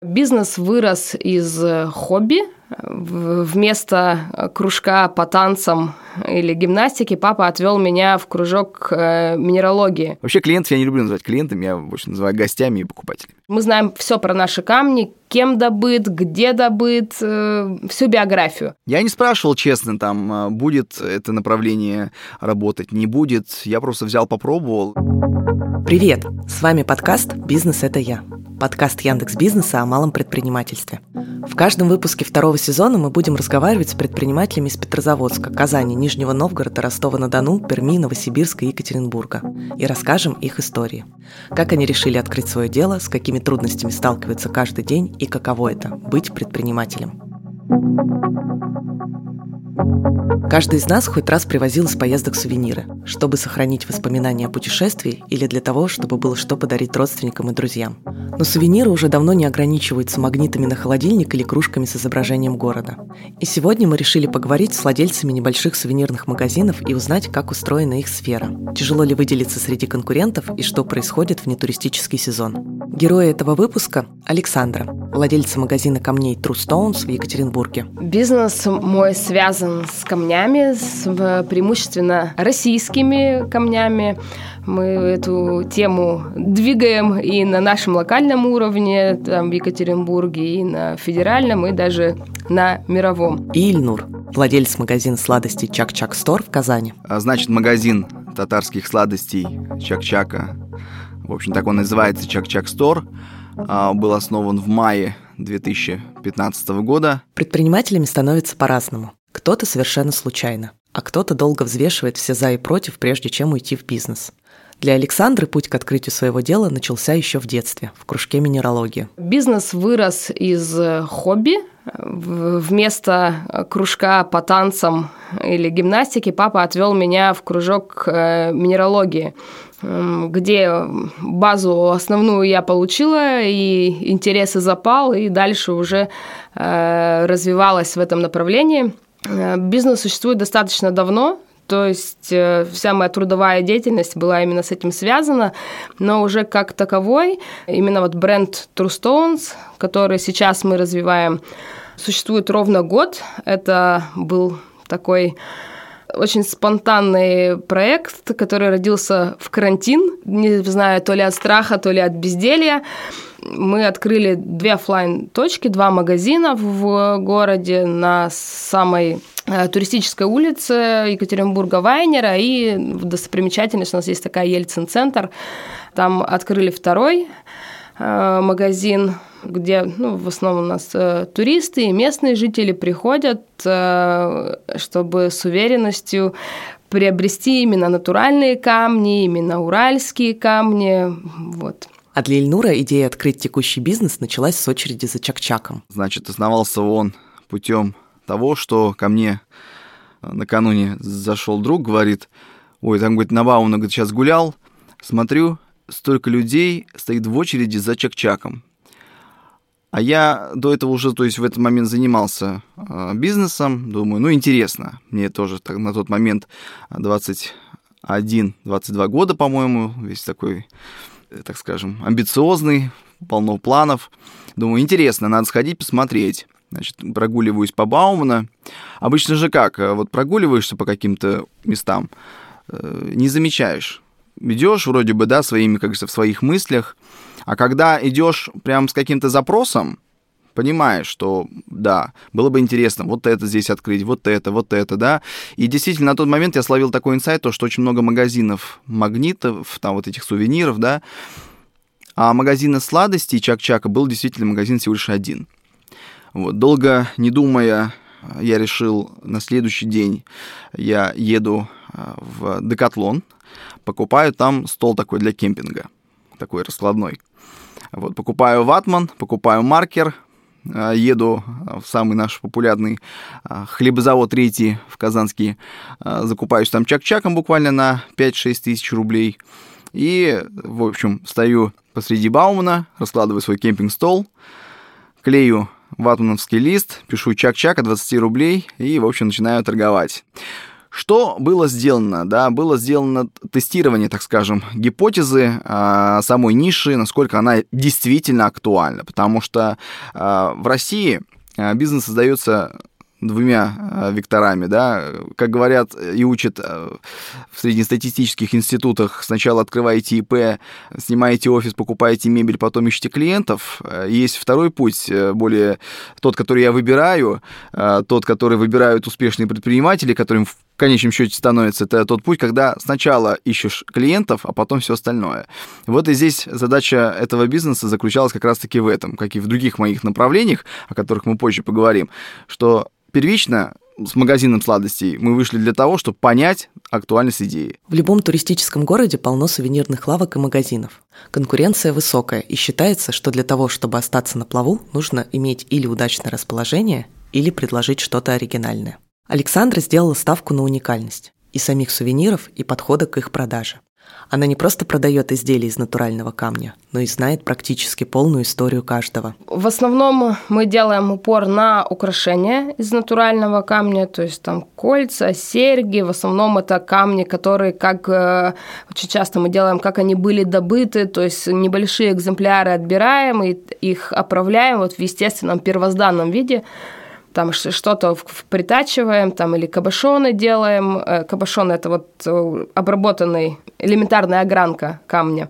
Бизнес вырос из хобби. Вместо кружка по танцам или гимнастики папа отвел меня в кружок э, минералогии. Вообще клиентов я не люблю называть клиентами, я больше называю гостями и покупателями. Мы знаем все про наши камни, кем добыт, где добыт, э, всю биографию. Я не спрашивал честно, там, э, будет это направление работать, не будет. Я просто взял, попробовал. Привет! С вами подкаст «Бизнес – это я». Подкаст Яндекс Бизнеса о малом предпринимательстве. В каждом выпуске второго сезона мы будем разговаривать с предпринимателями из Петрозаводска, Казани, Нижнего Новгорода, Ростова-на-Дону, Перми, Новосибирска и Екатеринбурга. И расскажем их истории. Как они решили открыть свое дело, с какими трудностями сталкиваются каждый день и каково это – быть предпринимателем. Каждый из нас хоть раз привозил из поездок сувениры, чтобы сохранить воспоминания о путешествии или для того, чтобы было что подарить родственникам и друзьям. Но сувениры уже давно не ограничиваются магнитами на холодильник или кружками с изображением города. И сегодня мы решили поговорить с владельцами небольших сувенирных магазинов и узнать, как устроена их сфера. Тяжело ли выделиться среди конкурентов и что происходит в нетуристический сезон. Герои этого выпуска – Александра, владельца магазина камней True Stones в Екатеринбурге. Бизнес мой связан с камнями, с преимущественно российскими камнями. Мы эту тему двигаем и на нашем локальном уровне, там в Екатеринбурге, и на федеральном, и даже на мировом. И Ильнур, владелец магазина сладостей Чак-Чак Стор в Казани. А, значит, магазин татарских сладостей Чак-Чака в общем, так он называется Чак-Чак Стор. А, был основан в мае 2015 года. Предпринимателями становятся по-разному. Кто-то совершенно случайно, а кто-то долго взвешивает все за и против, прежде чем уйти в бизнес. Для Александры путь к открытию своего дела начался еще в детстве, в кружке минералогии. Бизнес вырос из хобби. Вместо кружка по танцам или гимнастике папа отвел меня в кружок э, минералогии где базу основную я получила, и интересы запал, и дальше уже э, развивалась в этом направлении. Э, бизнес существует достаточно давно, то есть э, вся моя трудовая деятельность была именно с этим связана, но уже как таковой, именно вот бренд True Stones, который сейчас мы развиваем, существует ровно год. Это был такой очень спонтанный проект, который родился в карантин, не знаю, то ли от страха, то ли от безделья. Мы открыли две офлайн точки два магазина в городе на самой э, туристической улице Екатеринбурга Вайнера, и достопримечательность у нас есть такая Ельцин-центр. Там открыли второй э, магазин где ну, в основном у нас э, туристы и местные жители приходят, чтобы с уверенностью приобрести именно натуральные камни, именно уральские камни. Вот. А для Ильнура идея открыть текущий бизнес началась с очереди за Чак-Чаком. Значит, основался он путем того, что ко мне э, накануне зашел друг, говорит, ой, там, говорит, на Бауна, говорит, сейчас гулял, смотрю, столько людей стоит в очереди за Чак-Чаком. А я до этого уже, то есть в этот момент занимался э, бизнесом, думаю, ну интересно, мне тоже так, на тот момент 21-22 года, по-моему, весь такой, так скажем, амбициозный, полно планов. Думаю, интересно, надо сходить посмотреть. Значит, прогуливаюсь по Баумана. Обычно же как, э, вот прогуливаешься по каким-то местам, э, не замечаешь. Идешь вроде бы, да, своими, как говорится, в своих мыслях, а когда идешь прям с каким-то запросом, понимаешь, что да, было бы интересно вот это здесь открыть, вот это, вот это, да. И действительно, на тот момент я словил такой инсайт, то, что очень много магазинов магнитов, там вот этих сувениров, да, а магазина сладостей Чак-Чака был действительно магазин всего лишь один. Вот, долго не думая, я решил на следующий день я еду а, в Декатлон, покупаю там стол такой для кемпинга, такой раскладной. Вот, покупаю ватман, покупаю маркер, еду в самый наш популярный а, хлебозавод третий в Казанский, а, закупаюсь там чак-чаком буквально на 5-6 тысяч рублей. И, в общем, стою посреди Баумана, раскладываю свой кемпинг-стол, клею ватмановский лист, пишу чак-чак от 20 рублей и, в общем, начинаю торговать. Что было сделано? Да, было сделано тестирование, так скажем, гипотезы э, самой ниши, насколько она действительно актуальна. Потому что э, в России бизнес создается двумя э, векторами, да, как говорят и учат э, в среднестатистических институтах, сначала открываете ИП, снимаете офис, покупаете мебель, потом ищете клиентов. Э, есть второй путь, более тот, который я выбираю, тот, который выбирают успешные предприниматели, которым в конечном счете становится, это тот путь, когда сначала ищешь клиентов, а потом все остальное. Вот и здесь задача этого бизнеса заключалась как раз-таки в этом, как и в других моих направлениях, о которых мы позже поговорим, что первично с магазином сладостей мы вышли для того, чтобы понять актуальность идеи. В любом туристическом городе полно сувенирных лавок и магазинов. Конкуренция высокая, и считается, что для того, чтобы остаться на плаву, нужно иметь или удачное расположение, или предложить что-то оригинальное. Александра сделала ставку на уникальность и самих сувениров, и подхода к их продаже. Она не просто продает изделия из натурального камня, но и знает практически полную историю каждого. В основном мы делаем упор на украшения из натурального камня, то есть там кольца, серьги. В основном это камни, которые, как э, очень часто мы делаем, как они были добыты, то есть небольшие экземпляры отбираем и их оправляем вот в естественном первозданном виде там что-то притачиваем, там или кабошоны делаем. Э, кабошон – это вот э, обработанный, элементарная огранка камня.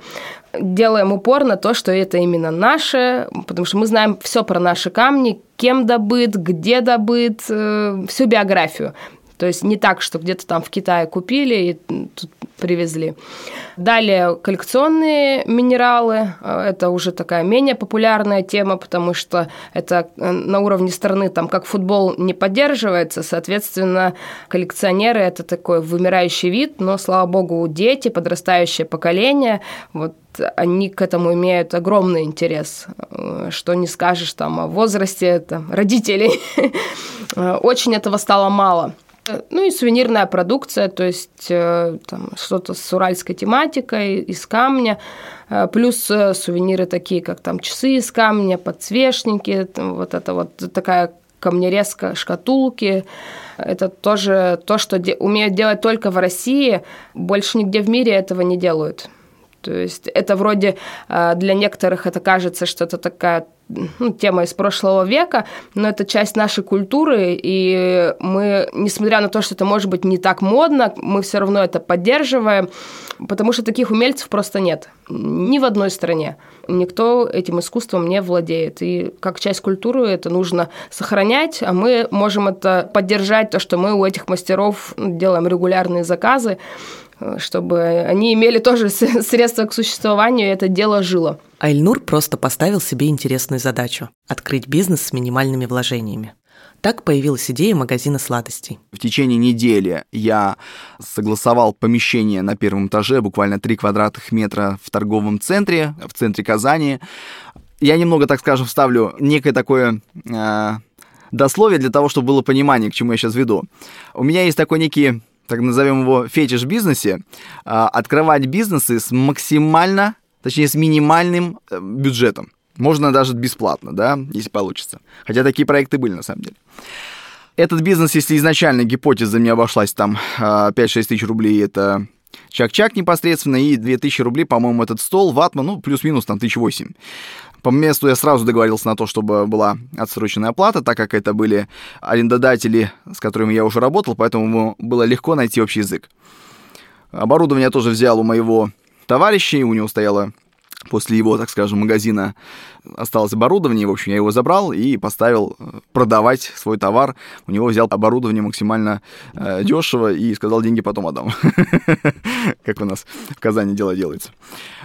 Делаем упор на то, что это именно наше, потому что мы знаем все про наши камни, кем добыт, где добыт, э, всю биографию. То есть не так, что где-то там в Китае купили и тут привезли. Далее коллекционные минералы. Это уже такая менее популярная тема, потому что это э, на уровне страны, там, как футбол не поддерживается, соответственно, коллекционеры – это такой вымирающий вид, но, слава богу, дети, подрастающее поколение, вот они к этому имеют огромный интерес. Э, что не скажешь там о возрасте там, родителей. Очень этого стало мало. Ну и сувенирная продукция, то есть э, там, что-то с уральской тематикой, из камня, э, плюс э, сувениры такие, как там часы из камня, подсвечники, вот это вот такая камнерезка, шкатулки. Это тоже то, что де- умеют делать только в России, больше нигде в мире этого не делают. То есть это вроде для некоторых это кажется, что это такая ну, тема из прошлого века, но это часть нашей культуры, и мы, несмотря на то, что это может быть не так модно, мы все равно это поддерживаем, потому что таких умельцев просто нет ни в одной стране. Никто этим искусством не владеет. И как часть культуры это нужно сохранять, а мы можем это поддержать, то, что мы у этих мастеров делаем регулярные заказы, чтобы они имели тоже средства к существованию, и это дело жило. Айльнур просто поставил себе интересную задачу – открыть бизнес с минимальными вложениями. Так появилась идея магазина сладостей. В течение недели я согласовал помещение на первом этаже, буквально 3 квадратных метра в торговом центре, в центре Казани. Я немного, так скажем, вставлю некое такое э, дословие для того, чтобы было понимание, к чему я сейчас веду. У меня есть такой некий так назовем его фетиш бизнесе, а, открывать бизнесы с максимально, точнее, с минимальным э, бюджетом. Можно даже бесплатно, да, если получится. Хотя такие проекты были на самом деле. Этот бизнес, если изначально гипотеза мне обошлась там 5-6 а, тысяч рублей, это чак-чак непосредственно, и 2000 рублей, по-моему, этот стол, ватман, ну, плюс-минус там 1008. По месту я сразу договорился на то, чтобы была отсроченная оплата, так как это были арендодатели, с которыми я уже работал, поэтому было легко найти общий язык. Оборудование я тоже взял у моего товарища, у него стояло после его, так скажем, магазина осталось оборудование, в общем, я его забрал и поставил э, продавать свой товар. У него взял оборудование максимально э, дешево и сказал, деньги потом отдам. Как у нас в Казани дело делается.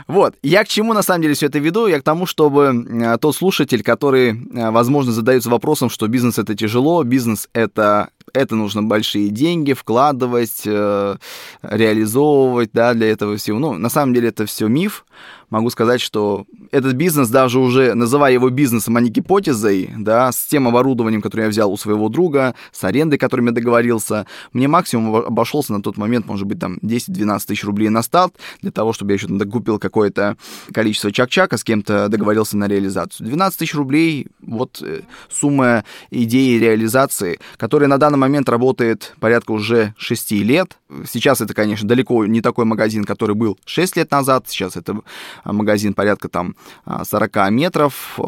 Вот. Я к чему, на самом деле, все это веду? Я к тому, чтобы э, тот слушатель, который, э, возможно, задается вопросом, что бизнес — это тяжело, бизнес — это это нужно большие деньги вкладывать, э, реализовывать, да, для этого всего. Ну, на самом деле это все миф. Могу сказать, что этот бизнес, даже уже называя его бизнесом, а не гипотезой, да, с тем оборудованием, которое я взял у своего друга, с арендой, которым я договорился, мне максимум обошелся на тот момент, может быть, там 10-12 тысяч рублей на старт, для того, чтобы я еще купил какое-то количество чак-чака, с кем-то договорился на реализацию. 12 тысяч рублей, Вот э, сумма идеи реализации, которая на данный момент работает порядка уже 6 лет. Сейчас это, конечно, далеко не такой магазин, который был 6 лет назад. Сейчас это магазин порядка там 40 метров,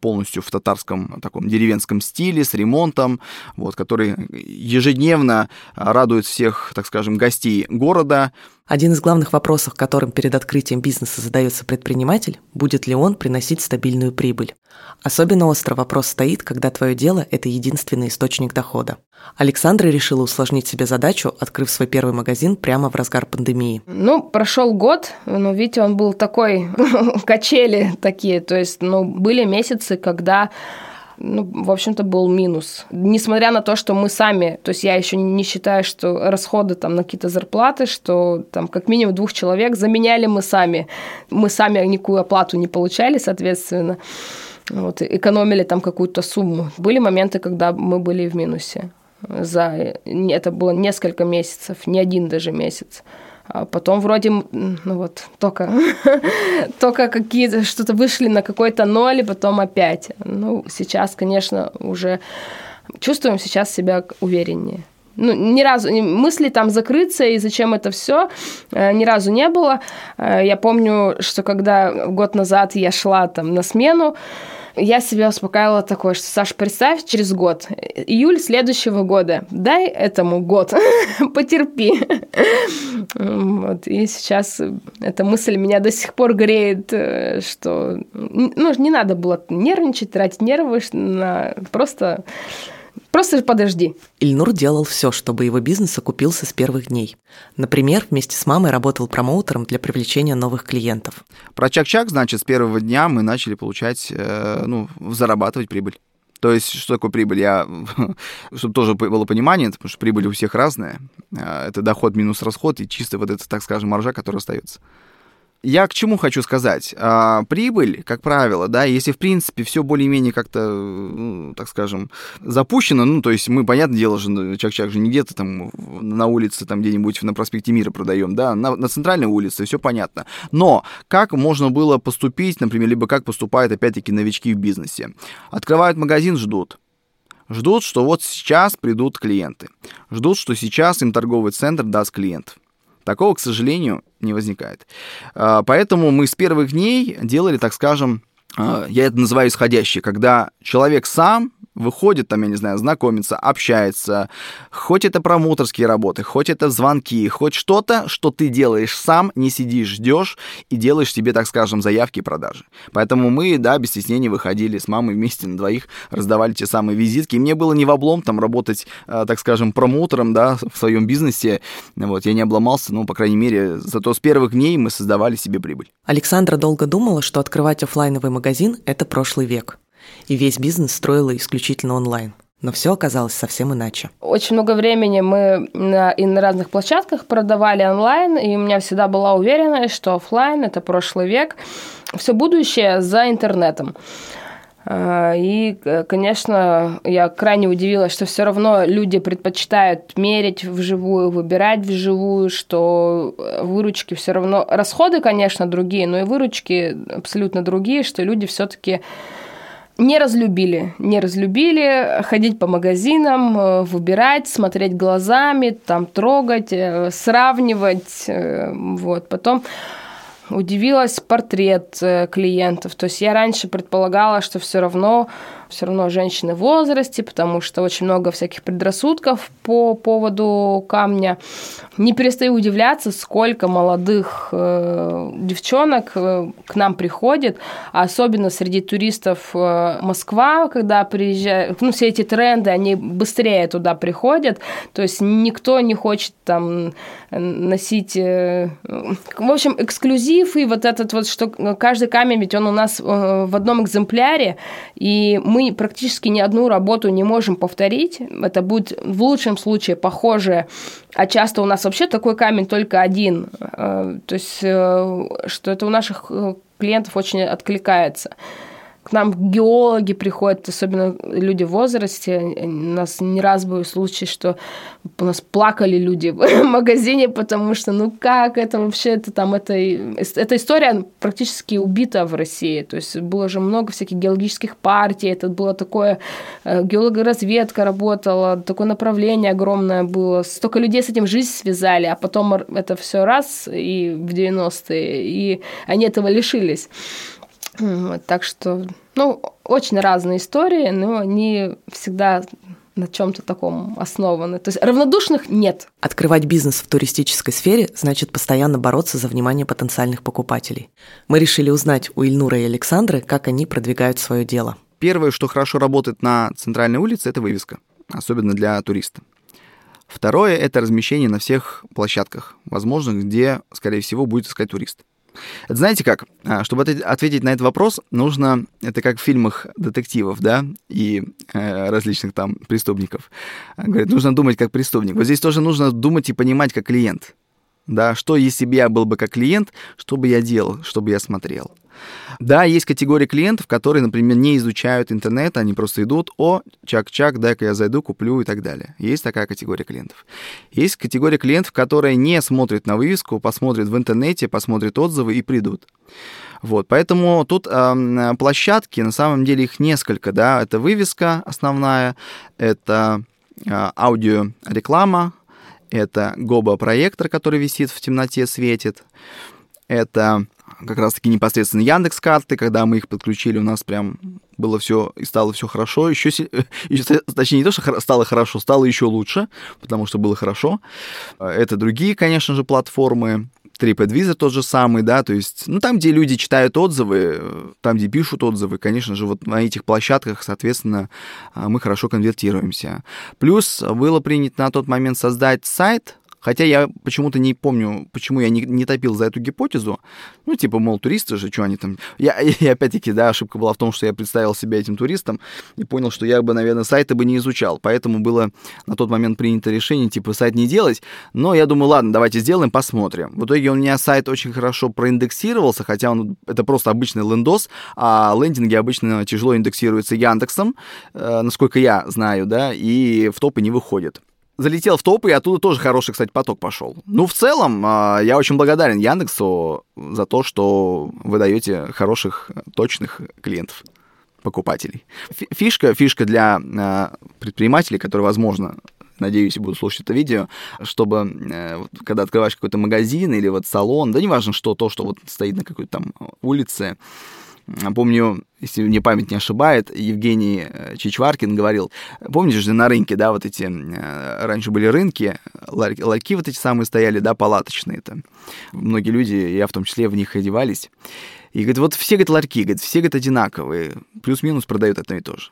полностью в татарском таком деревенском стиле, с ремонтом, вот, который ежедневно радует всех, так скажем, гостей города. Один из главных вопросов, которым перед открытием бизнеса задается предприниматель, будет ли он приносить стабильную прибыль. Особенно остро вопрос стоит, когда твое дело – это единственный источник дохода. Александра решила усложнить себе задачу, открыв свой первый магазин прямо в разгар пандемии. Ну, прошел год, но видите, он был такой, качели такие, то есть, ну, были месяцы, когда ну, в общем-то, был минус. Несмотря на то, что мы сами, то есть я еще не считаю, что расходы там на какие-то зарплаты, что там как минимум двух человек заменяли мы сами. Мы сами никакую оплату не получали, соответственно. Вот, экономили там какую-то сумму. Были моменты, когда мы были в минусе. За, это было несколько месяцев, не один даже месяц. А потом вроде, ну вот, только, только какие-то, что-то вышли на какой-то ноль, и потом опять. Ну, сейчас, конечно, уже чувствуем сейчас себя увереннее. Ну, ни разу, мысли там закрыться и зачем это все, э, ни разу не было. Э, я помню, что когда год назад я шла там на смену, я себя успокаивала такое, что, Саш, представь, через год, июль следующего года, дай этому год, потерпи. Вот, и сейчас эта мысль меня до сих пор греет, э, что ну, не надо было нервничать, тратить нервы, на просто Просто подожди. Ильнур делал все, чтобы его бизнес окупился с первых дней. Например, вместе с мамой работал промоутером для привлечения новых клиентов. Про чак-чак, значит, с первого дня мы начали получать, э, ну, зарабатывать прибыль. То есть, что такое прибыль? Я, чтобы тоже было понимание, потому что прибыль у всех разная. Э, это доход минус расход и чисто вот это, так скажем, маржа, которая остается. Я к чему хочу сказать? А, прибыль, как правило, да, если в принципе все более-менее как-то, ну, так скажем, запущено, ну, то есть мы, понятное дело же, ну, чак-чак же не где-то там на улице, там где-нибудь на проспекте Мира продаем, да, на, на центральной улице, все понятно. Но как можно было поступить, например, либо как поступают, опять-таки, новички в бизнесе? Открывают магазин, ждут. Ждут, что вот сейчас придут клиенты. Ждут, что сейчас им торговый центр даст клиентов. Такого, к сожалению, не возникает. А, поэтому мы с первых дней делали, так скажем, я это называю исходящее, когда человек сам выходит там, я не знаю, знакомится, общается, хоть это промоутерские работы, хоть это звонки, хоть что-то, что ты делаешь сам, не сидишь, ждешь и делаешь себе, так скажем, заявки и продажи. Поэтому мы, да, без стеснения выходили с мамой вместе на двоих, раздавали те самые визитки, и мне было не в облом там работать, э, так скажем, промоутером, да, в своем бизнесе, вот, я не обломался, ну, по крайней мере, зато с первых дней мы создавали себе прибыль. Александра долго думала, что открывать офлайновый магазин – это прошлый век и весь бизнес строила исключительно онлайн. Но все оказалось совсем иначе. Очень много времени мы на, и на разных площадках продавали онлайн, и у меня всегда была уверенность, что офлайн это прошлый век, все будущее за интернетом. А, и, конечно, я крайне удивилась, что все равно люди предпочитают мерить вживую, выбирать вживую, что выручки все равно... Расходы, конечно, другие, но и выручки абсолютно другие, что люди все-таки не разлюбили, не разлюбили ходить по магазинам, э, выбирать, смотреть глазами, там трогать, э, сравнивать, э, вот. Потом удивилась портрет клиентов. То есть я раньше предполагала, что все равно все равно женщины в возрасте, потому что очень много всяких предрассудков по поводу камня. Не перестаю удивляться, сколько молодых э, девчонок э, к нам приходит, особенно среди туристов э, Москва, когда приезжают, ну, все эти тренды, они быстрее туда приходят, то есть никто не хочет там носить, э, в общем, эксклюзив, и вот этот вот, что каждый камень, ведь он у нас э, в одном экземпляре, и мы практически ни одну работу не можем повторить. Это будет в лучшем случае похоже, а часто у нас вообще такой камень только один. Э, то есть, э, что это у наших э, клиентов очень откликается. К нам геологи приходят, особенно люди в возрасте. У нас не раз был случай, что у нас плакали люди в магазине, потому что, ну как это вообще, это там, это, эта история практически убита в России. То есть было же много всяких геологических партий, это было такое, э, геологоразведка работала, такое направление огромное было. Столько людей с этим жизнь связали, а потом это все раз и в 90-е, и они этого лишились. Вот, так что, ну, очень разные истории, но они всегда на чем-то таком основаны. То есть равнодушных нет. Открывать бизнес в туристической сфере значит постоянно бороться за внимание потенциальных покупателей. Мы решили узнать у Ильнура и Александры, как они продвигают свое дело. Первое, что хорошо работает на центральной улице, это вывеска, особенно для туриста. Второе – это размещение на всех площадках, возможно, где, скорее всего, будет искать турист. Это знаете как? А, чтобы ответить на этот вопрос, нужно, это как в фильмах детективов, да, и э, различных там преступников. Говорят, нужно думать как преступник. Вот здесь тоже нужно думать и понимать как клиент. Да, что если бы я был бы как клиент, что бы я делал, что бы я смотрел. Да, есть категория клиентов, которые, например, не изучают интернет, они просто идут, о, чак-чак, дай-ка я зайду, куплю и так далее. Есть такая категория клиентов. Есть категория клиентов, которые не смотрят на вывеску, посмотрят в интернете, посмотрят отзывы и придут. Вот, поэтому тут э, площадки, на самом деле их несколько, да, это вывеска основная, это э, аудиореклама, это гоба-проектор, который висит в темноте, светит, это как раз-таки непосредственно Яндекс карты, когда мы их подключили, у нас прям было все и стало все хорошо, еще, еще точнее не то, что стало хорошо, стало еще лучше, потому что было хорошо. Это другие, конечно же, платформы. TripAdvisor тот же самый, да, то есть, ну, там, где люди читают отзывы, там, где пишут отзывы, конечно же, вот на этих площадках, соответственно, мы хорошо конвертируемся. Плюс было принято на тот момент создать сайт, Хотя я почему-то не помню, почему я не, не топил за эту гипотезу. Ну, типа, мол, туристы же, что они там... Я, и опять-таки, да, ошибка была в том, что я представил себя этим туристом и понял, что я бы, наверное, сайты бы не изучал. Поэтому было на тот момент принято решение, типа, сайт не делать. Но я думаю, ладно, давайте сделаем, посмотрим. В итоге у меня сайт очень хорошо проиндексировался, хотя он это просто обычный лендос, а лендинги обычно тяжело индексируются Яндексом, э, насколько я знаю, да, и в топы не выходят залетел в топы, и оттуда тоже хороший, кстати, поток пошел. Ну, в целом, а, я очень благодарен Яндексу за то, что вы даете хороших, точных клиентов покупателей. Фишка, фишка для а, предпринимателей, которые, возможно, надеюсь, будут слушать это видео, чтобы, э, когда открываешь какой-то магазин или вот салон, да неважно что, то, что вот стоит на какой-то там улице, Помню, если мне память не ошибает, Евгений э, Чичваркин говорил, помнишь же на рынке, да, вот эти, э, раньше были рынки, ларьки, вот эти самые стояли, да, палаточные-то. Многие люди, я в том числе, в них одевались. И говорит, вот все, говорит, ларьки, говорит, все, говорит, одинаковые, плюс-минус продают одно и то же.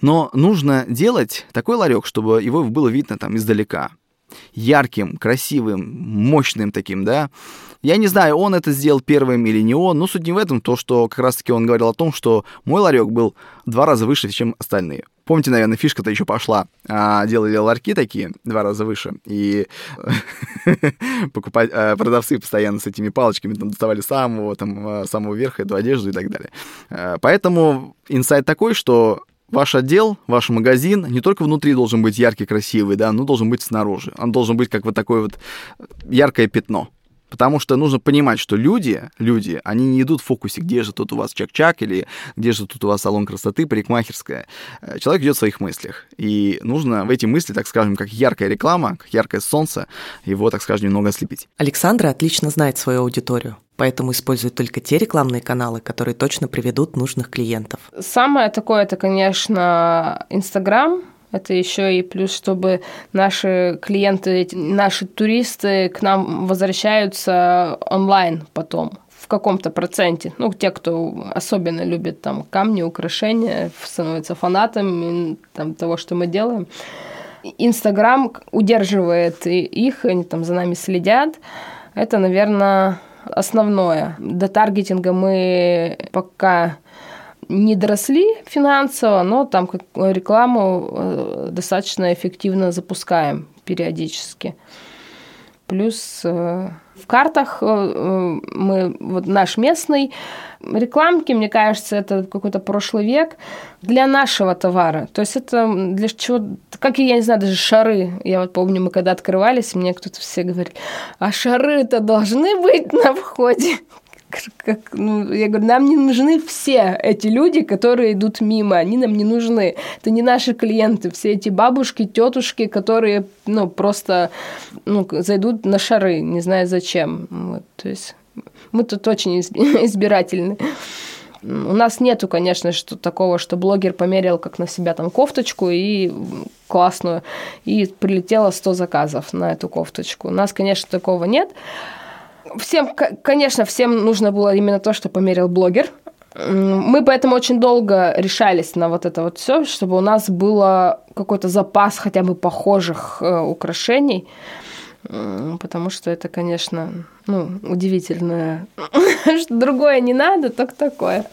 Но нужно делать такой ларек, чтобы его было видно там издалека. Ярким, красивым, мощным таким, да, я не знаю, он это сделал первым или не он, но суть не в этом, то, что как раз-таки он говорил о том, что мой ларек был два раза выше, чем остальные. Помните, наверное, фишка-то еще пошла. А, делали ларьки такие, два раза выше, и покупать, а, продавцы постоянно с этими палочками там доставали самого, там, а, самого верха эту одежду и так далее. А, поэтому инсайт такой, что ваш отдел, ваш магазин не только внутри должен быть яркий, красивый, да, но должен быть снаружи. Он должен быть как вот такое вот яркое пятно. Потому что нужно понимать, что люди, люди, они не идут в фокусе, где же тут у вас чак-чак или где же тут у вас салон красоты, парикмахерская. Э, человек идет в своих мыслях. И нужно в эти мысли, так скажем, как яркая реклама, как яркое солнце, его, так скажем, немного ослепить. Александра отлично знает свою аудиторию поэтому использует только те рекламные каналы, которые точно приведут нужных клиентов. Самое такое, это, конечно, Инстаграм, это еще и плюс, чтобы наши клиенты, наши туристы к нам возвращаются онлайн потом в каком-то проценте. Ну, те, кто особенно любит там камни, украшения, становятся фанатами там, того, что мы делаем. Инстаграм удерживает их, они там за нами следят. Это, наверное, основное. До таргетинга мы пока не доросли финансово, но там рекламу э, достаточно эффективно запускаем периодически. Плюс э, В картах э, мы, вот наш местный, рекламки, мне кажется, это какой-то прошлый век для нашего товара. То есть это для чего, как я не знаю, даже шары. Я вот помню, мы когда открывались, мне кто-то все говорит, а шары-то должны быть на входе как, ну, я говорю, нам не нужны все эти люди, которые идут мимо, они нам не нужны. Это не наши клиенты, все эти бабушки, тетушки, которые, ну, просто, ну, зайдут на шары, не знаю зачем. Вот, то есть мы тут очень избирательны. У нас нету, конечно, что такого, что блогер померил как на себя там кофточку и классную, и прилетело 100 заказов на эту кофточку. У нас, конечно, такого нет всем, конечно, всем нужно было именно то, что померил блогер. Мы поэтому очень долго решались на вот это вот все, чтобы у нас было какой-то запас хотя бы похожих э, украшений, потому что это, конечно, ну, удивительно, что другое не надо, только такое.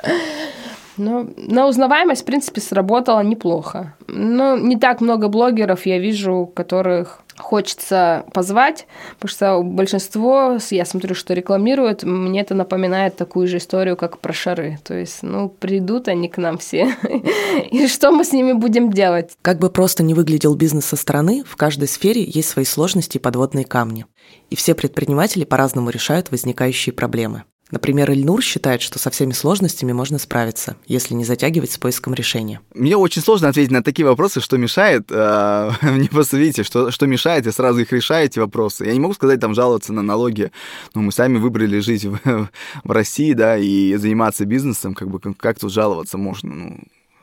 Но на узнаваемость, в принципе, сработала неплохо. Но не так много блогеров я вижу, которых хочется позвать, потому что большинство, я смотрю, что рекламируют, мне это напоминает такую же историю, как про шары. То есть, ну, придут они к нам все, и что мы с ними будем делать? Как бы просто не выглядел бизнес со стороны, в каждой сфере есть свои сложности и подводные камни. И все предприниматели по-разному решают возникающие проблемы. Например, Ильнур считает, что со всеми сложностями можно справиться, если не затягивать с поиском решения. Мне очень сложно ответить на такие вопросы, что мешает. А, мне просто видите, что, что мешает, и сразу их решаете вопросы. Я не могу сказать, там, жаловаться на налоги. Ну, мы сами выбрали жить в, в России, да, и заниматься бизнесом, как бы, как тут жаловаться можно? Ну,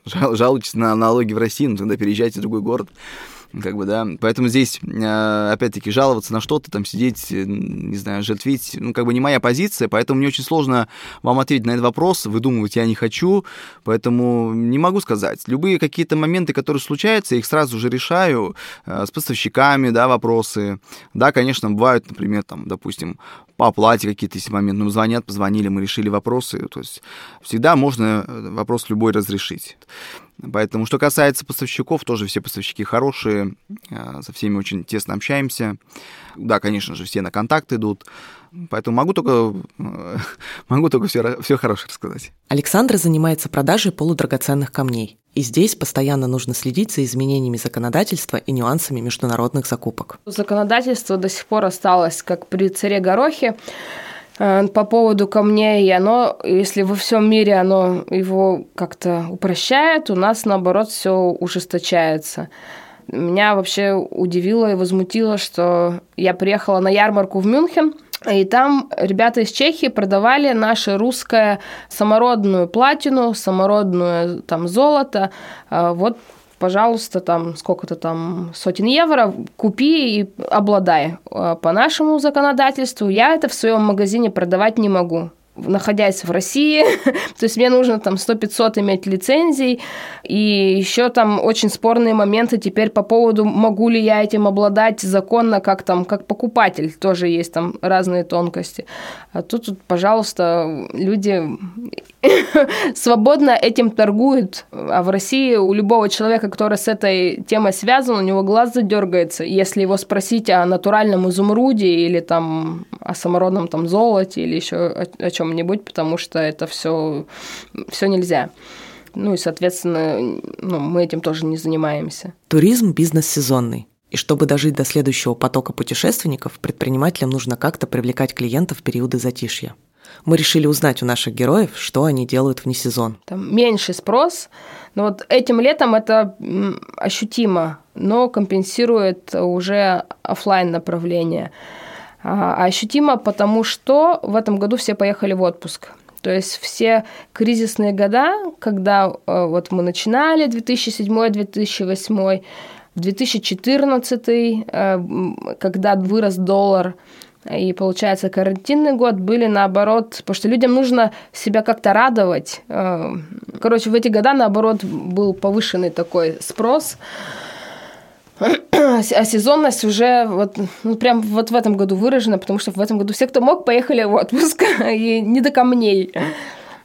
жалуйтесь на налоги в России, ну, тогда переезжайте в другой город как бы, да, поэтому здесь, э, опять-таки, жаловаться на что-то, там, сидеть, э, не знаю, жертвить, ну, как бы не моя позиция, поэтому мне очень сложно вам ответить на этот вопрос, выдумывать я не хочу, поэтому не могу сказать. Любые какие-то моменты, которые случаются, я их сразу же решаю, э, с поставщиками, да, вопросы, да, конечно, бывают, например, там, допустим, по оплате какие-то есть моменты, ну, звонят, позвонили, мы решили вопросы, то есть всегда можно вопрос любой разрешить. Поэтому, что касается поставщиков, тоже все поставщики хорошие, а, со всеми очень тесно общаемся. Да, конечно же, все на контакт идут. Поэтому могу только, могу только все, все хорошее рассказать. Александр занимается продажей полудрагоценных камней. И здесь постоянно нужно следить за изменениями законодательства и нюансами международных закупок. Законодательство до сих пор осталось как при царе Горохе. Э, по поводу камней, оно, если во всем мире оно его как-то упрощает, у нас наоборот все ужесточается. Меня вообще удивило и возмутило, что я приехала на ярмарку в Мюнхен, и там ребята из Чехии продавали наше русское самородную платину, самородную там золото. Э, вот пожалуйста, там сколько-то там сотен евро, купи и обладай. А по нашему законодательству я это в своем магазине продавать не могу находясь в России, то есть мне нужно там 100-500 иметь лицензий, и еще там очень спорные моменты теперь по поводу, могу ли я этим обладать законно, как там, как покупатель, тоже есть там разные тонкости. А тут, тут пожалуйста, люди свободно этим торгуют, а в России у любого человека, который с этой темой связан, у него глаз задергается, если его спросить о натуральном изумруде или там о самородном там золоте или еще о, о чем чем-нибудь, потому что это все, все нельзя. Ну и, соответственно, ну, мы этим тоже не занимаемся. Туризм – бизнес сезонный. И чтобы дожить до следующего потока путешественников, предпринимателям нужно как-то привлекать клиентов в периоды затишья. Мы решили узнать у наших героев, что они делают вне сезон. Там меньший спрос, но вот этим летом это ощутимо, но компенсирует уже офлайн направление. А ощутимо, потому что в этом году все поехали в отпуск. То есть все кризисные года, когда э, вот мы начинали 2007-2008, в 2014, э, когда вырос доллар, и, получается, карантинный год были наоборот, потому что людям нужно себя как-то радовать. Э, короче, в эти года, наоборот, был повышенный такой спрос. А сезонность уже вот, ну, прям вот в этом году выражена, потому что в этом году все, кто мог, поехали в отпуск, и не до камней.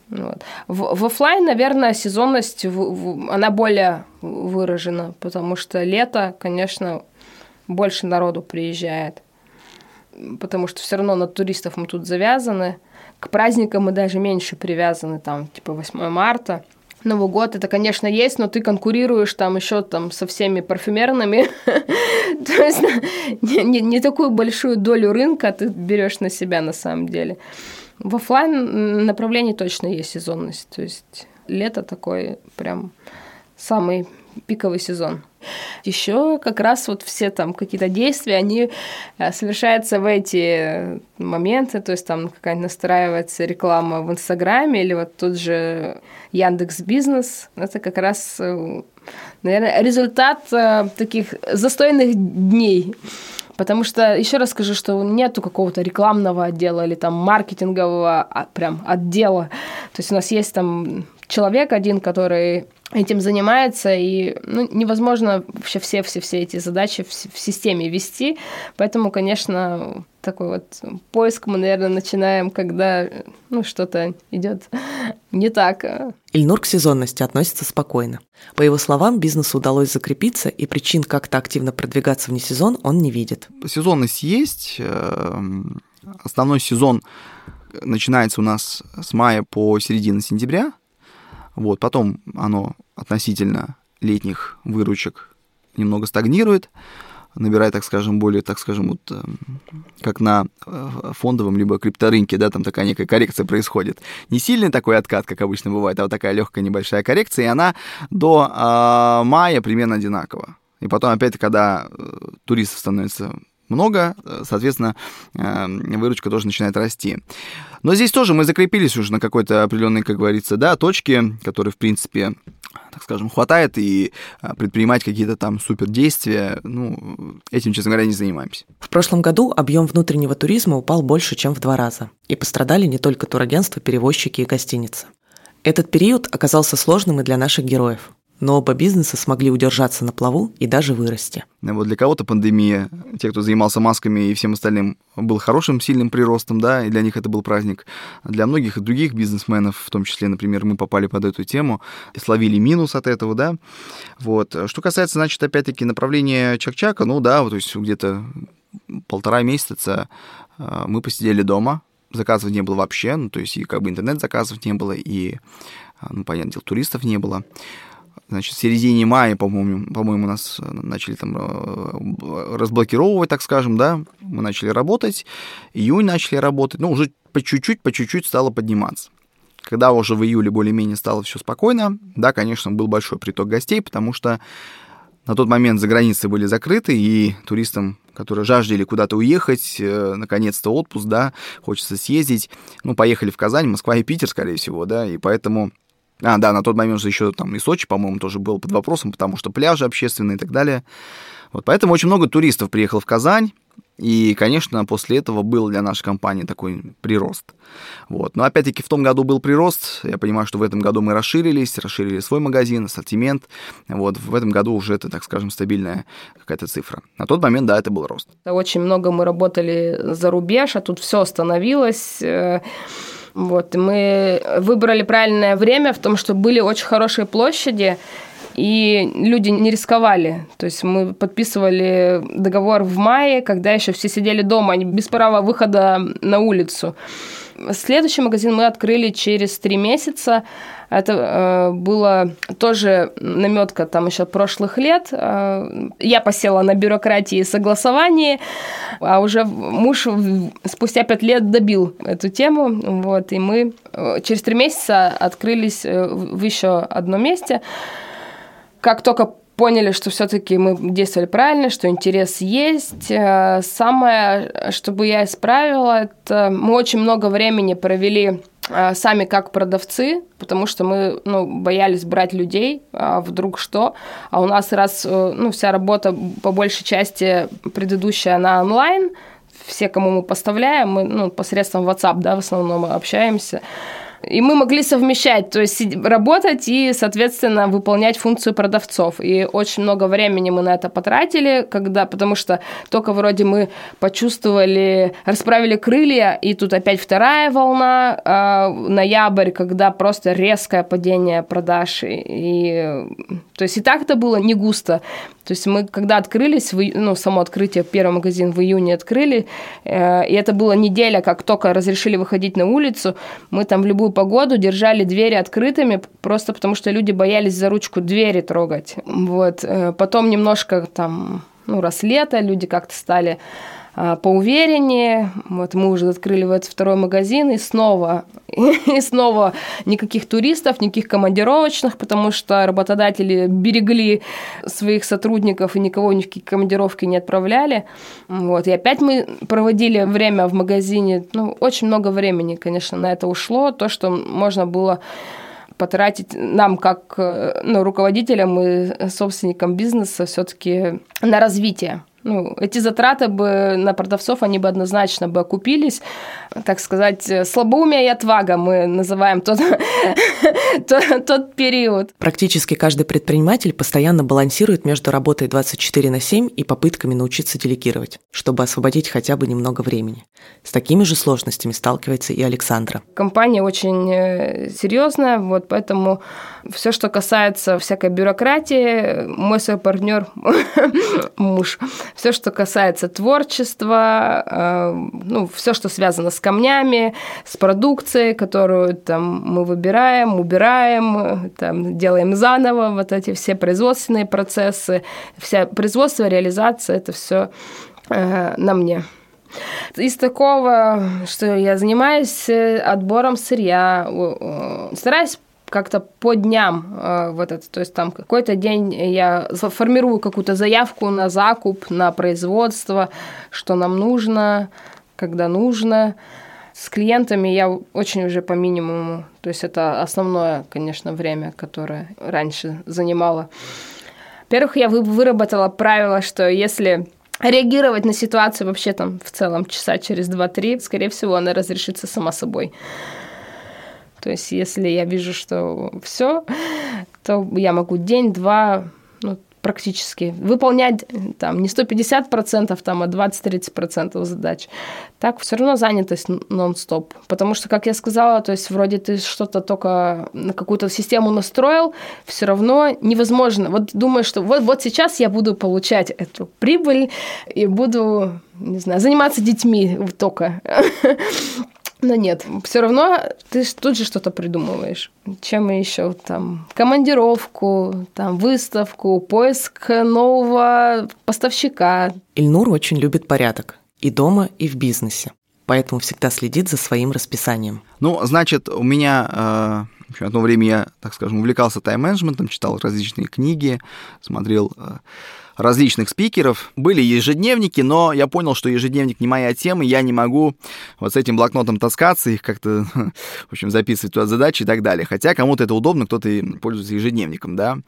Вот. В, в офлайн, наверное, сезонность, в, в, она более выражена, потому что лето, конечно, больше народу приезжает. потому что все равно на туристов мы тут завязаны. К праздникам мы даже меньше привязаны, там, типа 8 марта. Новый год это, конечно, есть, но ты конкурируешь там еще там со всеми парфюмерными. То есть не, такую большую долю рынка ты берешь на себя на самом деле. В офлайн направлении точно есть сезонность. То есть лето такой прям самый пиковый сезон. Еще как раз вот все там какие-то действия, они э, совершаются в эти моменты, то есть там какая-нибудь настраивается реклама в Инстаграме или вот тот же Яндекс Бизнес. Это как раз, э, наверное, результат э, таких застойных дней. Потому что, еще раз скажу, что нету какого-то рекламного отдела или там маркетингового а, прям отдела. То есть у нас есть там человек один, который этим занимается, и ну, невозможно вообще все, все, все эти задачи в, в системе вести. Поэтому, конечно, такой вот поиск мы, наверное, начинаем, когда ну, что-то идет не так. Ильнур к сезонности относится спокойно. По его словам, бизнесу удалось закрепиться, и причин как-то активно продвигаться вне сезон он не видит. Сезонность есть. Эм, основной сезон начинается у нас с мая по середину сентября. Вот, потом оно относительно летних выручек немного стагнирует, набирает, так скажем, более, так скажем, вот эм, как на э, фондовом либо крипторынке, да, там такая некая коррекция происходит. Не сильный такой откат, как обычно бывает, а вот такая легкая небольшая коррекция, и она до э, мая примерно одинакова. И потом опять, когда э, туристов становится много, э, соответственно, выручка тоже начинает расти. Но здесь тоже мы закрепились уже на какой-то определенной, как говорится, да, точке, которой, в принципе, так скажем, хватает, и а, предпринимать какие-то там супердействия, ну, этим, честно говоря, не занимаемся. В прошлом году объем внутреннего туризма упал больше, чем в два раза. И пострадали не только турагентства, перевозчики и гостиницы. Этот период оказался сложным и для наших героев но оба бизнеса смогли удержаться на плаву и даже вырасти. Вот для кого-то пандемия, те, кто занимался масками и всем остальным, был хорошим, сильным приростом, да, и для них это был праздник. Для многих других бизнесменов, в том числе, например, мы попали под эту тему и словили минус от этого, да. Вот. Что касается, значит, опять-таки направления Чак-Чака, ну да, то есть где-то полтора месяца а, мы посидели дома, заказов не было вообще, ну, то есть и как бы интернет-заказов не было, и, а, ну, понятное дело, туристов не было значит, в середине мая, по-моему, по-моему, нас э, начали там э, разблокировывать, так скажем, да, мы начали работать, июнь начали работать, ну, уже по чуть-чуть, по чуть-чуть стало подниматься. Когда уже в июле более-менее стало все спокойно, да, конечно, был большой приток гостей, потому что на тот момент за границы были закрыты, и туристам, которые жаждали куда-то уехать, э, наконец-то отпуск, да, хочется съездить, ну, поехали в Казань, Москва и Питер, скорее всего, да, и поэтому а, да, на тот момент же еще там и Сочи, по-моему, тоже был под вопросом, потому что пляжи общественные и так далее. Вот, поэтому очень много туристов приехало в Казань, и, конечно, после этого был для нашей компании такой прирост. Вот. Но опять-таки в том году был прирост. Я понимаю, что в этом году мы расширились, расширили свой магазин, ассортимент. Вот. В этом году уже это, так скажем, стабильная какая-то цифра. На тот момент, да, это был рост. Очень много мы работали за рубеж, а тут все остановилось. Вот, мы выбрали правильное время в том, что были очень хорошие площади, и люди не рисковали. То есть мы подписывали договор в мае, когда еще все сидели дома, они без права выхода на улицу. Следующий магазин мы открыли через три месяца. Это э, было тоже наметка там еще прошлых лет. Э, я посела на бюрократии и согласовании, а уже муж спустя пять лет добил эту тему. Вот, и мы э, через три месяца открылись э, в еще одном месте. Как только поняли, что все-таки мы действовали правильно, что интерес есть. Э, самое, чтобы я исправила, это мы очень много времени провели сами как продавцы, потому что мы ну, боялись брать людей, а вдруг что. А у нас раз э, ну, вся работа по большей части предыдущая, она онлайн, все, кому мы поставляем, мы ну, посредством WhatsApp, да, в основном общаемся. И мы могли совмещать, то есть работать и, соответственно, выполнять функцию продавцов. И очень много времени мы на это потратили, когда, потому что только вроде мы почувствовали, расправили крылья, и тут опять вторая волна, э, ноябрь, когда просто резкое падение продаж. И, то есть и так это было не густо. То есть мы, когда открылись, ну, само открытие, первый магазин в июне открыли, э, и это была неделя, как только разрешили выходить на улицу, мы там в любую погоду держали двери открытыми, просто потому что люди боялись за ручку двери трогать. Вот. Э, потом немножко там, ну, раз лето, люди как-то стали поувереннее. Вот мы уже открыли вот второй магазин, и снова, и снова никаких туристов, никаких командировочных, потому что работодатели берегли своих сотрудников и никого ни в какие командировки не отправляли. Вот. И опять мы проводили время в магазине, ну, очень много времени, конечно, на это ушло, то, что можно было потратить нам как ну, руководителям и собственникам бизнеса все-таки на развитие ну, эти затраты бы на продавцов, они бы однозначно бы окупились. Так сказать, слабоумие и отвага мы называем тот, тот, тот период. Практически каждый предприниматель постоянно балансирует между работой 24 на 7 и попытками научиться делегировать, чтобы освободить хотя бы немного времени. С такими же сложностями сталкивается и Александра. Компания очень э, серьезная, вот поэтому все, что касается всякой бюрократии, мой партнер муж, все, что касается творчества, э, ну, все, что связано с камнями, с продукцией, которую там мы выбираем, убираем, там, делаем заново, вот эти все производственные процессы, вся производство, реализация, это все э, на мне. Из такого, что я занимаюсь э, отбором сырья, стараюсь как-то по дням э, вот это, то есть там какой-то день я формирую какую-то заявку на закуп, на производство, что нам нужно, когда нужно. С клиентами я очень уже по минимуму, то есть это основное, конечно, время, которое раньше занимало. Во-первых, я выработала правило, что если реагировать на ситуацию вообще там в целом часа через 2-3, скорее всего, она разрешится сама собой. То есть, если я вижу, что все, то я могу день-два ну, практически выполнять там не 150%, там, а 20-30% задач. Так все равно занятость нон-стоп. Потому что, как я сказала, то есть вроде ты что-то только на какую-то систему настроил, все равно невозможно. Вот думаешь, что вот, вот сейчас я буду получать эту прибыль и буду, не знаю, заниматься детьми только. Но нет, все равно ты тут же что-то придумываешь. Чем еще там командировку, там выставку, поиск нового поставщика. Ильнур очень любит порядок и дома, и в бизнесе, поэтому всегда следит за своим расписанием. Ну, значит, у меня э, одно время я, так скажем, увлекался тайм-менеджментом, читал различные книги, смотрел э, различных спикеров. Были ежедневники, но я понял, что ежедневник не моя тема, я не могу вот с этим блокнотом таскаться, их как-то, в общем, записывать туда задачи и так далее. Хотя кому-то это удобно, кто-то пользуется ежедневником, да.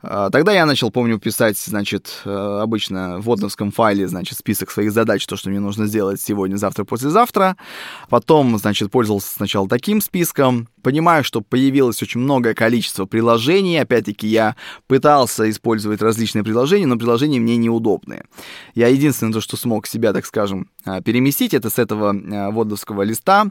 А, тогда я начал, помню, писать, значит, э, обычно в водовском файле, значит, список своих задач, то, что мне нужно сделать сегодня, завтра, послезавтра. Потом, значит, пользовался сначала таким списком. Понимаю, что появилось очень многое количество приложений. Опять-таки, я пытался использовать различные приложения, но приложения мне неудобные. Я единственное, то, что смог себя, так скажем, а, переместить, это с этого а, водовского листа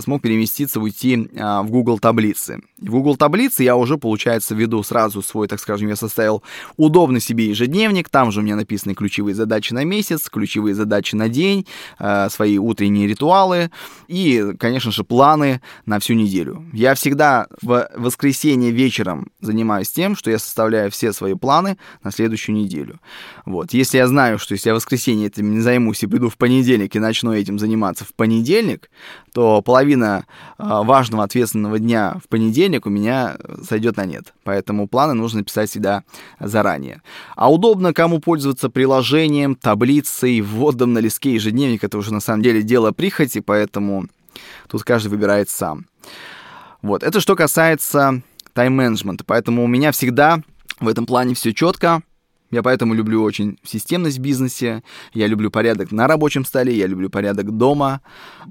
смог переместиться, уйти в Google таблицы. В Google таблицы я уже, получается, веду сразу свой, так скажем, я составил удобный себе ежедневник, там же у меня написаны ключевые задачи на месяц, ключевые задачи на день, э, свои утренние ритуалы и, конечно же, планы на всю неделю. Я всегда в воскресенье вечером занимаюсь тем, что я составляю все свои планы на следующую неделю. Вот. Если я знаю, что если я в воскресенье этим не займусь и приду в понедельник и начну этим заниматься в понедельник, то половина э, важного ответственного дня в понедельник у меня сойдет на нет. Поэтому планы нужно всегда заранее. А удобно кому пользоваться приложением, таблицей, вводом на листке ежедневник, это уже на самом деле дело прихоти, поэтому тут каждый выбирает сам. Вот, это что касается тайм-менеджмента, поэтому у меня всегда в этом плане все четко, Я поэтому люблю очень системность в бизнесе, я люблю порядок на рабочем столе, я люблю порядок дома.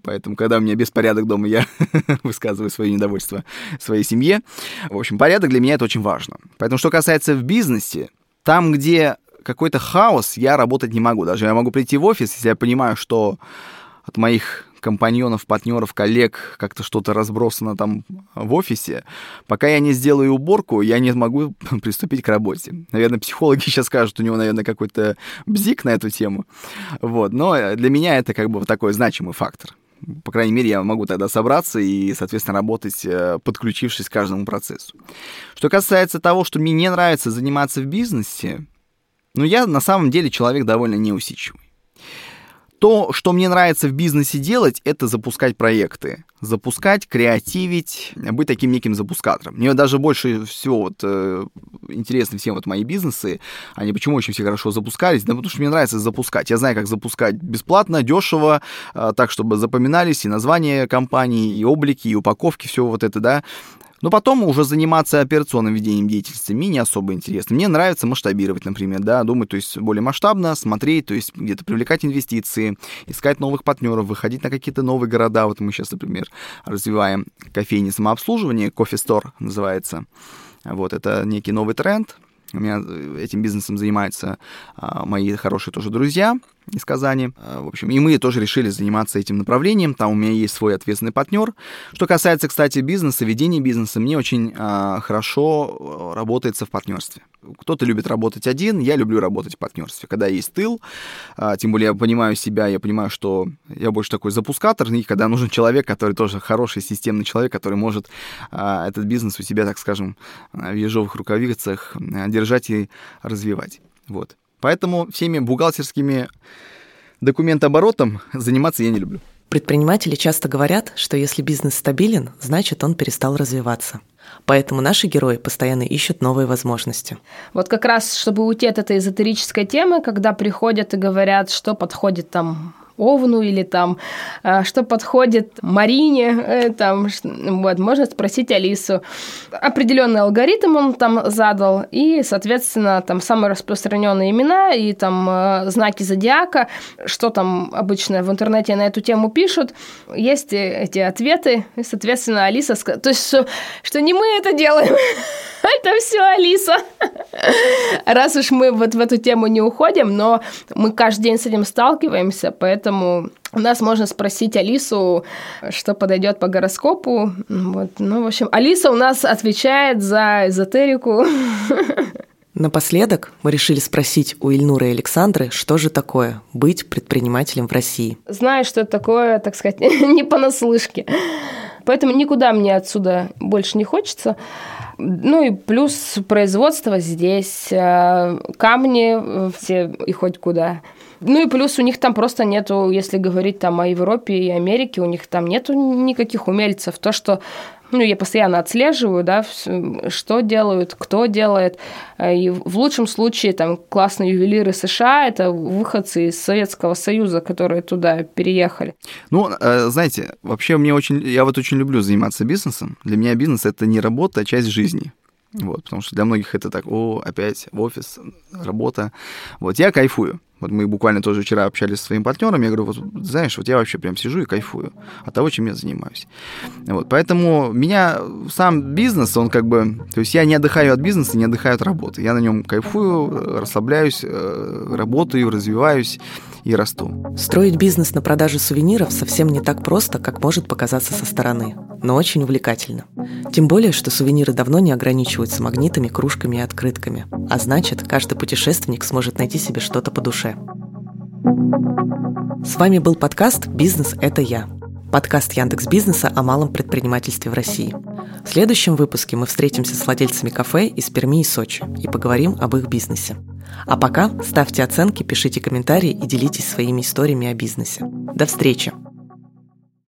Поэтому, когда у меня беспорядок дома, я высказываю свое недовольство своей семье. В общем, порядок для меня это очень важно. Поэтому, что касается в бизнесе, там, где какой-то хаос, я работать не могу. Даже я могу прийти в офис, если я понимаю, что от моих компаньонов, партнеров, коллег как-то что-то разбросано там в офисе, пока я не сделаю уборку, я не могу приступить к работе. Наверное, психологи сейчас скажут, у него, наверное, какой-то бзик на эту тему. Вот. Но для меня это как бы такой значимый фактор. По крайней мере, я могу тогда собраться и, соответственно, работать, э, подключившись к каждому процессу. Что касается того, что мне не нравится заниматься в бизнесе, ну, я на самом деле человек довольно неусидчивый. То, что мне нравится в бизнесе делать, это запускать проекты. Запускать, креативить, быть таким неким запускатором. Мне даже больше всего вот, э, интересны всем вот мои бизнесы. Они почему очень все хорошо запускались? Да потому что мне нравится запускать. Я знаю, как запускать бесплатно, дешево, э, так, чтобы запоминались и названия компании, и облики, и упаковки, все вот это, да. Но потом уже заниматься операционным ведением деятельности мне не особо интересно. Мне нравится масштабировать, например, да, думать, то есть более масштабно, смотреть, то есть где-то привлекать инвестиции, искать новых партнеров, выходить на какие-то новые города. Вот мы сейчас, например, развиваем кофейни самообслуживания, кофе-стор называется. Вот, это некий новый тренд, у меня э, этим бизнесом занимаются а, мои хорошие тоже друзья из Казани. А, в общем, и мы тоже решили заниматься этим направлением. Там у меня есть свой ответственный партнер. Что касается, кстати, бизнеса, ведения бизнеса, мне очень а, хорошо э, работается в партнерстве. Кто-то любит работать один, я люблю работать в партнерстве. Когда есть тыл, а, тем более я понимаю себя, я понимаю, что я больше такой запускатор, и когда нужен человек, который тоже хороший системный человек, который может а, этот бизнес у себя, так скажем, в ежовых рукавицах а, держать и развивать. Вот. Поэтому всеми бухгалтерскими документооборотом заниматься я не люблю. Предприниматели часто говорят, что если бизнес стабилен, значит он перестал развиваться. Поэтому наши герои постоянно ищут новые возможности. Вот как раз, чтобы уйти от этой эзотерической темы, когда приходят и говорят, что подходит там Овну или там, э, что подходит Марине, э, там, вот, можно спросить Алису. Определенный алгоритм он там задал, и, соответственно, там самые распространенные имена и там э, знаки зодиака, что там обычно в интернете на эту тему пишут, есть эти ответы, и, соответственно, Алиса, то есть, что, что не мы это делаем, это все Алиса. Раз уж мы вот в эту тему не уходим, но мы каждый день с этим сталкиваемся, поэтому у нас можно спросить Алису, что подойдет по гороскопу. Вот. Ну, в общем, Алиса у нас отвечает за эзотерику. Напоследок мы решили спросить у Ильнуры и Александры, что же такое быть предпринимателем в России. Знаю, что это такое, так сказать, не понаслышке. Поэтому никуда мне отсюда больше не хочется. Ну и плюс производство здесь, э, камни э, все и хоть куда. Ну и плюс у них там просто нету, если говорить там о Европе и Америке, у них там нету никаких умельцев. То, что ну, я постоянно отслеживаю, да, что делают, кто делает. Э, и в лучшем случае там классные ювелиры США – это выходцы из Советского Союза, которые туда переехали. Ну, э, знаете, вообще мне очень, я вот очень люблю заниматься бизнесом. Для меня бизнес – это не работа, а часть жизни. Вот, потому что для многих это так, о, опять в офис, работа. Вот, я кайфую. Вот мы буквально тоже вчера общались со своим партнером, я говорю, вот знаешь, вот я вообще прям сижу и кайфую от того, чем я занимаюсь. Вот, поэтому меня сам бизнес, он как бы, то есть я не отдыхаю от бизнеса, не отдыхаю от работы. Я на нем кайфую, расслабляюсь, э, работаю, развиваюсь и расту. Строить бизнес на продаже сувениров совсем не так просто, как может показаться со стороны, но очень увлекательно. Тем более, что сувениры давно не ограничиваются магнитами, кружками и открытками, а значит, каждый путешественник сможет найти себе что-то по душе. С вами был подкаст «Бизнес – это я». Подкаст Яндекс Бизнеса о малом предпринимательстве в России. В следующем выпуске мы встретимся с владельцами кафе из Перми и Сочи и поговорим об их бизнесе. А пока ставьте оценки, пишите комментарии и делитесь своими историями о бизнесе. До встречи!